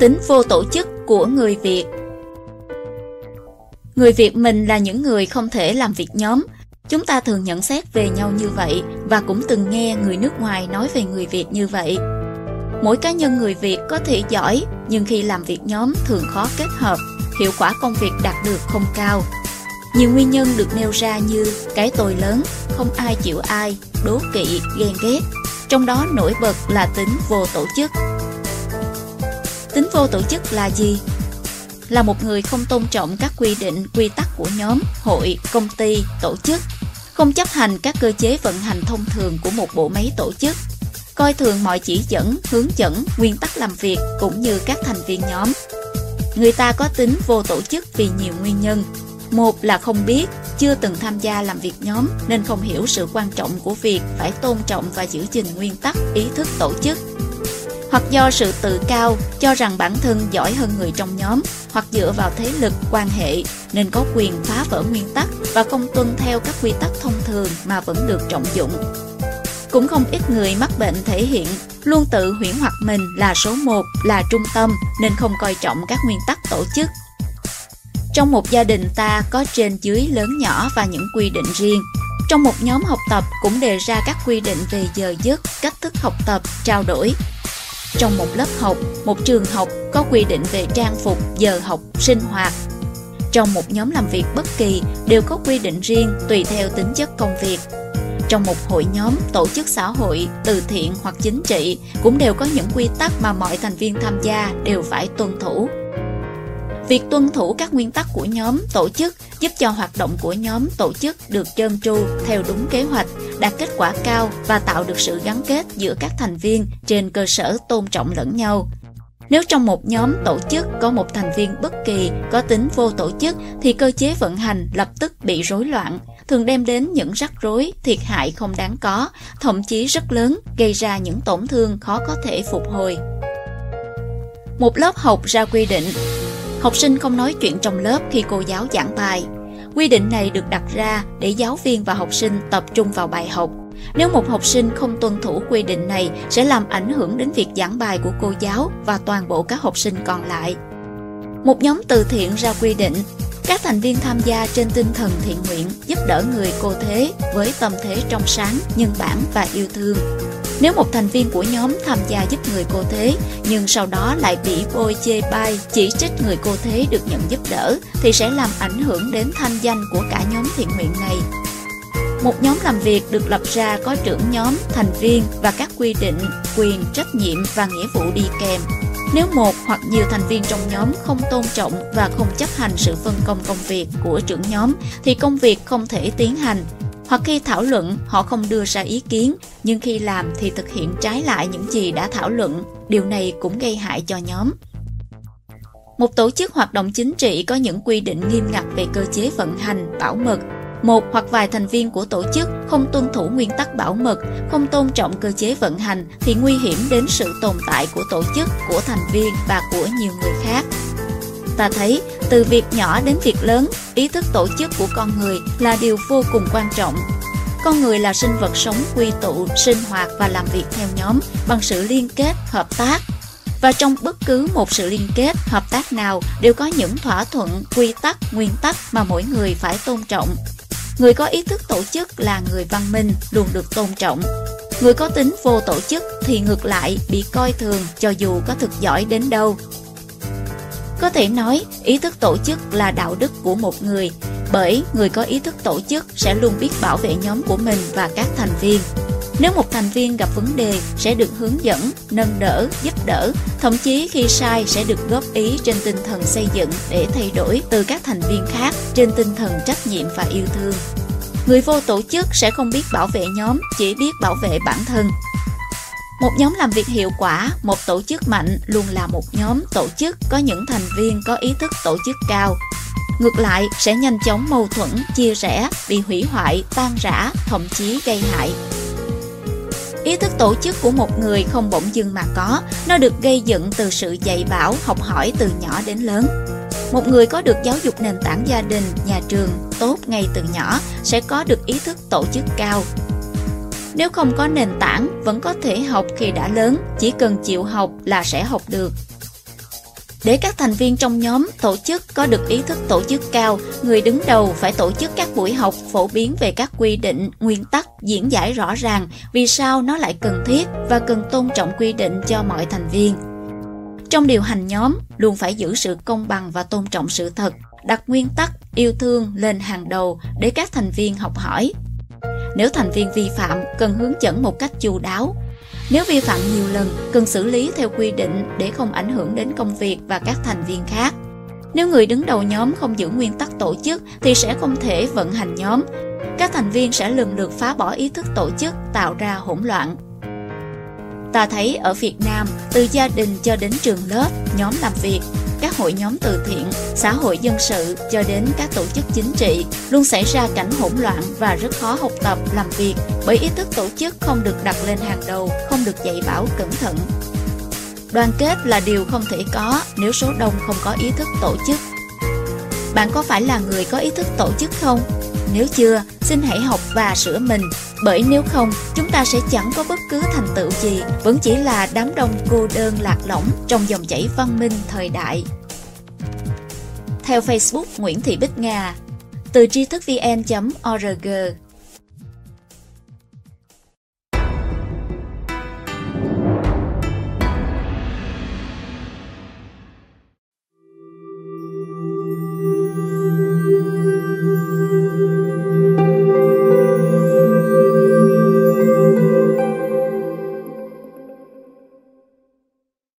Tính vô tổ chức của người Việt Người Việt mình là những người không thể làm việc nhóm. Chúng ta thường nhận xét về nhau như vậy và cũng từng nghe người nước ngoài nói về người Việt như vậy. Mỗi cá nhân người Việt có thể giỏi, nhưng khi làm việc nhóm thường khó kết hợp, hiệu quả công việc đạt được không cao. Nhiều nguyên nhân được nêu ra như cái tội lớn, không ai chịu ai, đố kỵ, ghen ghét. Trong đó nổi bật là tính vô tổ chức. Tính vô tổ chức là gì? Là một người không tôn trọng các quy định, quy tắc của nhóm, hội, công ty, tổ chức, không chấp hành các cơ chế vận hành thông thường của một bộ máy tổ chức, coi thường mọi chỉ dẫn, hướng dẫn, nguyên tắc làm việc cũng như các thành viên nhóm. Người ta có tính vô tổ chức vì nhiều nguyên nhân. Một là không biết, chưa từng tham gia làm việc nhóm nên không hiểu sự quan trọng của việc phải tôn trọng và giữ gìn nguyên tắc, ý thức tổ chức. Hoặc do sự tự cao, cho rằng bản thân giỏi hơn người trong nhóm, hoặc dựa vào thế lực, quan hệ nên có quyền phá vỡ nguyên tắc và không tuân theo các quy tắc thông thường mà vẫn được trọng dụng. Cũng không ít người mắc bệnh thể hiện luôn tự huyễn hoặc mình là số 1, là trung tâm nên không coi trọng các nguyên tắc tổ chức. Trong một gia đình ta có trên dưới lớn nhỏ và những quy định riêng. Trong một nhóm học tập cũng đề ra các quy định về giờ giấc, cách thức học tập, trao đổi. Trong một lớp học, một trường học có quy định về trang phục, giờ học, sinh hoạt. Trong một nhóm làm việc bất kỳ đều có quy định riêng tùy theo tính chất công việc trong một hội nhóm, tổ chức xã hội, từ thiện hoặc chính trị cũng đều có những quy tắc mà mọi thành viên tham gia đều phải tuân thủ. Việc tuân thủ các nguyên tắc của nhóm, tổ chức giúp cho hoạt động của nhóm, tổ chức được trơn tru theo đúng kế hoạch, đạt kết quả cao và tạo được sự gắn kết giữa các thành viên trên cơ sở tôn trọng lẫn nhau. Nếu trong một nhóm tổ chức có một thành viên bất kỳ có tính vô tổ chức thì cơ chế vận hành lập tức bị rối loạn, thường đem đến những rắc rối, thiệt hại không đáng có, thậm chí rất lớn, gây ra những tổn thương khó có thể phục hồi. Một lớp học ra quy định Học sinh không nói chuyện trong lớp khi cô giáo giảng bài. Quy định này được đặt ra để giáo viên và học sinh tập trung vào bài học. Nếu một học sinh không tuân thủ quy định này sẽ làm ảnh hưởng đến việc giảng bài của cô giáo và toàn bộ các học sinh còn lại. Một nhóm từ thiện ra quy định các thành viên tham gia trên tinh thần thiện nguyện giúp đỡ người cô thế với tâm thế trong sáng, nhân bản và yêu thương. Nếu một thành viên của nhóm tham gia giúp người cô thế nhưng sau đó lại bị bôi chê bai, chỉ trích người cô thế được nhận giúp đỡ thì sẽ làm ảnh hưởng đến thanh danh của cả nhóm thiện nguyện này. Một nhóm làm việc được lập ra có trưởng nhóm, thành viên và các quy định, quyền, trách nhiệm và nghĩa vụ đi kèm nếu một hoặc nhiều thành viên trong nhóm không tôn trọng và không chấp hành sự phân công công việc của trưởng nhóm thì công việc không thể tiến hành. Hoặc khi thảo luận họ không đưa ra ý kiến, nhưng khi làm thì thực hiện trái lại những gì đã thảo luận, điều này cũng gây hại cho nhóm. Một tổ chức hoạt động chính trị có những quy định nghiêm ngặt về cơ chế vận hành, bảo mật, một hoặc vài thành viên của tổ chức không tuân thủ nguyên tắc bảo mật, không tôn trọng cơ chế vận hành thì nguy hiểm đến sự tồn tại của tổ chức, của thành viên và của nhiều người khác. Ta thấy, từ việc nhỏ đến việc lớn, ý thức tổ chức của con người là điều vô cùng quan trọng. Con người là sinh vật sống quy tụ, sinh hoạt và làm việc theo nhóm bằng sự liên kết, hợp tác, và trong bất cứ một sự liên kết, hợp tác nào đều có những thỏa thuận, quy tắc, nguyên tắc mà mỗi người phải tôn trọng. Người có ý thức tổ chức là người văn minh, luôn được tôn trọng. Người có tính vô tổ chức thì ngược lại bị coi thường cho dù có thực giỏi đến đâu. Có thể nói, ý thức tổ chức là đạo đức của một người, bởi người có ý thức tổ chức sẽ luôn biết bảo vệ nhóm của mình và các thành viên. Nếu một thành viên gặp vấn đề sẽ được hướng dẫn, nâng đỡ, giúp đỡ, thậm chí khi sai sẽ được góp ý trên tinh thần xây dựng để thay đổi từ các thành viên khác trên tinh thần trách nhiệm và yêu thương. Người vô tổ chức sẽ không biết bảo vệ nhóm, chỉ biết bảo vệ bản thân. Một nhóm làm việc hiệu quả, một tổ chức mạnh luôn là một nhóm tổ chức có những thành viên có ý thức tổ chức cao. Ngược lại, sẽ nhanh chóng mâu thuẫn, chia rẽ, bị hủy hoại, tan rã, thậm chí gây hại. Ý thức tổ chức của một người không bỗng dưng mà có, nó được gây dựng từ sự dạy bảo, học hỏi từ nhỏ đến lớn. Một người có được giáo dục nền tảng gia đình, nhà trường tốt ngay từ nhỏ sẽ có được ý thức tổ chức cao. Nếu không có nền tảng, vẫn có thể học khi đã lớn, chỉ cần chịu học là sẽ học được. Để các thành viên trong nhóm tổ chức có được ý thức tổ chức cao, người đứng đầu phải tổ chức các buổi học phổ biến về các quy định, nguyên tắc, diễn giải rõ ràng vì sao nó lại cần thiết và cần tôn trọng quy định cho mọi thành viên. Trong điều hành nhóm, luôn phải giữ sự công bằng và tôn trọng sự thật, đặt nguyên tắc yêu thương lên hàng đầu để các thành viên học hỏi. Nếu thành viên vi phạm, cần hướng dẫn một cách chu đáo, nếu vi phạm nhiều lần, cần xử lý theo quy định để không ảnh hưởng đến công việc và các thành viên khác. Nếu người đứng đầu nhóm không giữ nguyên tắc tổ chức thì sẽ không thể vận hành nhóm. Các thành viên sẽ lần lượt phá bỏ ý thức tổ chức, tạo ra hỗn loạn. Ta thấy ở Việt Nam, từ gia đình cho đến trường lớp, nhóm làm việc, các hội nhóm từ thiện, xã hội dân sự cho đến các tổ chức chính trị luôn xảy ra cảnh hỗn loạn và rất khó học tập, làm việc bởi ý thức tổ chức không được đặt lên hàng đầu, không được dạy bảo cẩn thận. Đoàn kết là điều không thể có nếu số đông không có ý thức tổ chức. Bạn có phải là người có ý thức tổ chức không? Nếu chưa, xin hãy học và sửa mình, bởi nếu không, chúng ta sẽ chẳng có bất cứ thành tựu gì, vẫn chỉ là đám đông cô đơn lạc lõng trong dòng chảy văn minh thời đại. Theo Facebook Nguyễn Thị Bích Nga, từ tri thức vn.org,